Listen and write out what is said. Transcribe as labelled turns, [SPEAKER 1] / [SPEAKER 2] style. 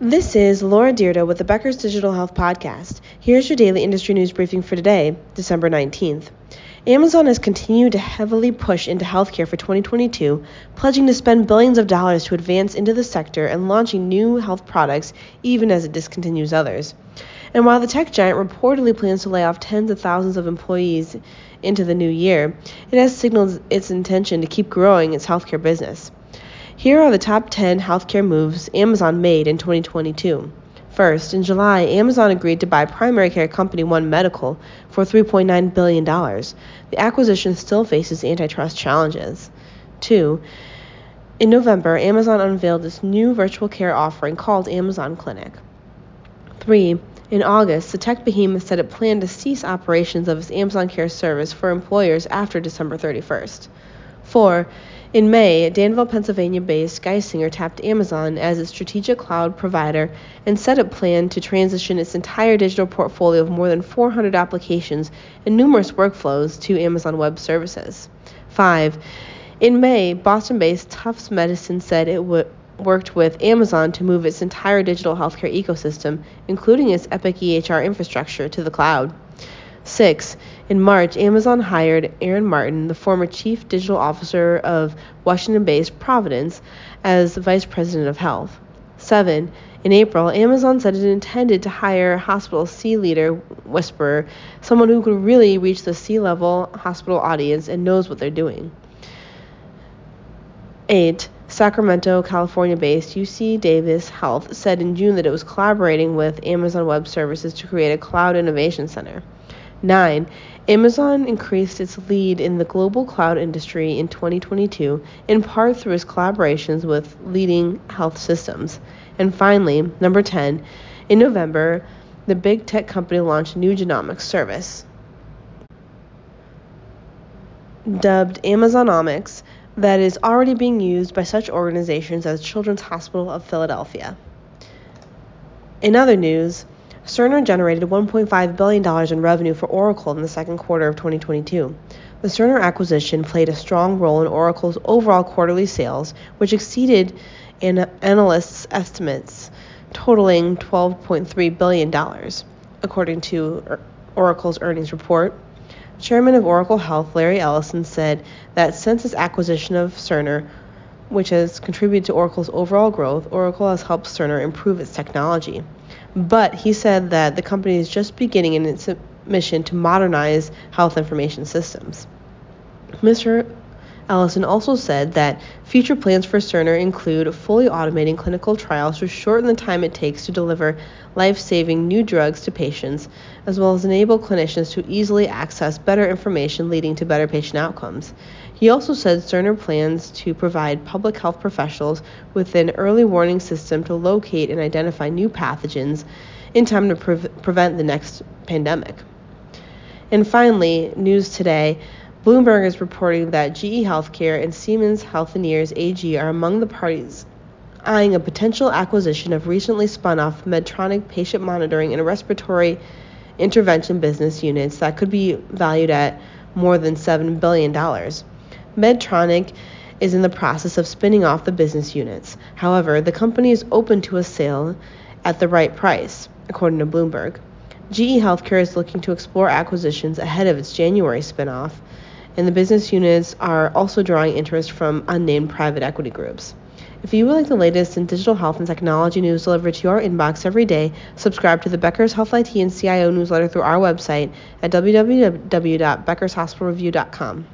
[SPEAKER 1] This is Laura Dyrda with the Becker's Digital Health Podcast. Here's your daily industry news briefing for today, December 19th. Amazon has continued to heavily push into healthcare for 2022, pledging to spend billions of dollars to advance into the sector and launching new health products even as it discontinues others. And while the tech giant reportedly plans to lay off tens of thousands of employees into the new year, it has signaled its intention to keep growing its healthcare business. Here are the top 10 healthcare moves Amazon made in 2022. First, in July, Amazon agreed to buy primary care company One Medical for $3.9 billion. The acquisition still faces antitrust challenges. Two, in November, Amazon unveiled its new virtual care offering called Amazon Clinic. Three, in August, the tech behemoth said it planned to cease operations of its Amazon Care service for employers after December 31st. 4. In May, Danville, Pennsylvania based Geisinger tapped Amazon as its strategic cloud provider and said it planned to transition its entire digital portfolio of more than 400 applications and numerous workflows to Amazon Web Services. 5. In May, Boston based Tufts Medicine said it would worked with Amazon to move its entire digital healthcare ecosystem, including its Epic EHR infrastructure, to the cloud. 6. In March, Amazon hired Aaron Martin, the former chief digital officer of Washington based Providence, as vice president of health. 7. In April, Amazon said it intended to hire hospital C leader whisperer, someone who could really reach the C level hospital audience and knows what they're doing. 8. Sacramento, California based UC Davis Health said in June that it was collaborating with Amazon Web Services to create a cloud innovation center. 9. Amazon increased its lead in the global cloud industry in 2022, in part through its collaborations with leading health systems. And finally, number 10, in November, the big tech company launched a new genomics service. Dubbed Amazon Omics, that is already being used by such organizations as Children's Hospital of Philadelphia. In other news, Cerner generated $1.5 billion in revenue for Oracle in the second quarter of 2022. The Cerner acquisition played a strong role in Oracle's overall quarterly sales, which exceeded an analysts' estimates, totaling $12.3 billion, according to er, Oracle's earnings report. Chairman of Oracle Health, Larry Ellison, said that since its acquisition of Cerner, which has contributed to Oracle's overall growth, Oracle has helped Cerner improve its technology. But he said that the company is just beginning in its mission to modernize health information systems. Mr. Ellison also said that future plans for Cerner include fully automating clinical trials to shorten the time it takes to deliver life saving new drugs to patients, as well as enable clinicians to easily access better information leading to better patient outcomes. He also said Cerner plans to provide public health professionals with an early warning system to locate and identify new pathogens in time to pre- prevent the next pandemic. And finally, news today. Bloomberg is reporting that GE Healthcare and Siemens Healthineers AG are among the parties eyeing a potential acquisition of recently spun off Medtronic patient monitoring and respiratory intervention business units that could be valued at more than $7 billion. Medtronic is in the process of spinning off the business units. However, the company is open to a sale at the right price, according to Bloomberg. GE Healthcare is looking to explore acquisitions ahead of its January spinoff and the business units are also drawing interest from unnamed private equity groups. If you would like the latest in digital health and technology news delivered to your inbox every day, subscribe to the Becker's Health IT and CIO newsletter through our website at www.beckershospitalreview.com.